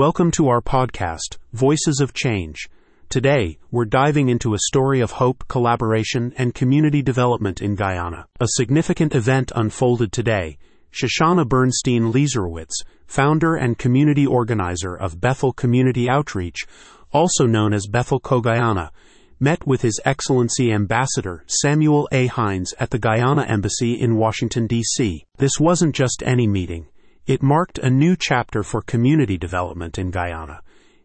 Welcome to our podcast, Voices of Change. Today, we're diving into a story of hope, collaboration, and community development in Guyana. A significant event unfolded today. Shoshana Bernstein Leizerowitz, founder and community organizer of Bethel Community Outreach, also known as Bethel Co-Guyana, met with His Excellency Ambassador Samuel A. Hinds at the Guyana Embassy in Washington, D.C. This wasn't just any meeting. It marked a new chapter for community development in Guyana.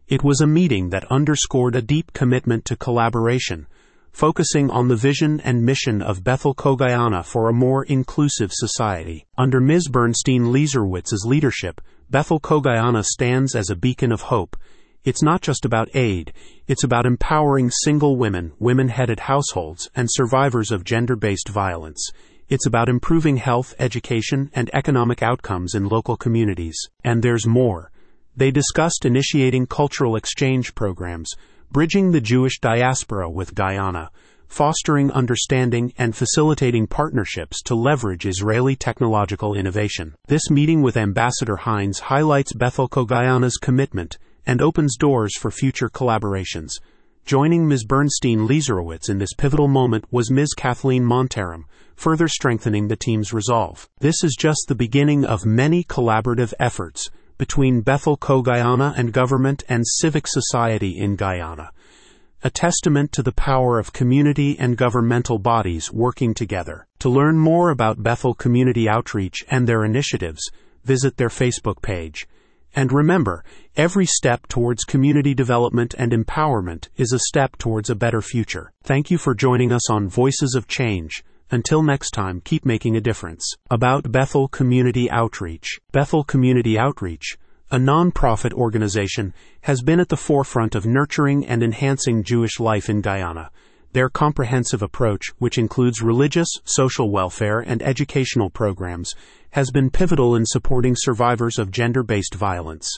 It was a meeting that underscored a deep commitment to collaboration, focusing on the vision and mission of Bethel Co-Guyana for a more inclusive society. Under Ms. Bernstein Leizerowitz's leadership, Bethel Co-Guyana stands as a beacon of hope. It's not just about aid, it's about empowering single women, women-headed households, and survivors of gender-based violence. It's about improving health, education, and economic outcomes in local communities. And there's more. They discussed initiating cultural exchange programs, bridging the Jewish diaspora with Guyana, fostering understanding and facilitating partnerships to leverage Israeli technological innovation. This meeting with Ambassador Hinds highlights Bethel Guyana's commitment and opens doors for future collaborations. Joining Ms. Bernstein Leizerowitz in this pivotal moment was Ms. Kathleen Montaram, further strengthening the team's resolve. This is just the beginning of many collaborative efforts between Bethel Co-Guyana and government and civic society in Guyana, a testament to the power of community and governmental bodies working together. To learn more about Bethel Community Outreach and their initiatives, visit their Facebook page. And remember, every step towards community development and empowerment is a step towards a better future. Thank you for joining us on Voices of Change. Until next time, keep making a difference. About Bethel Community Outreach. Bethel Community Outreach, a nonprofit organization, has been at the forefront of nurturing and enhancing Jewish life in Guyana. Their comprehensive approach, which includes religious, social welfare, and educational programs, has been pivotal in supporting survivors of gender based violence.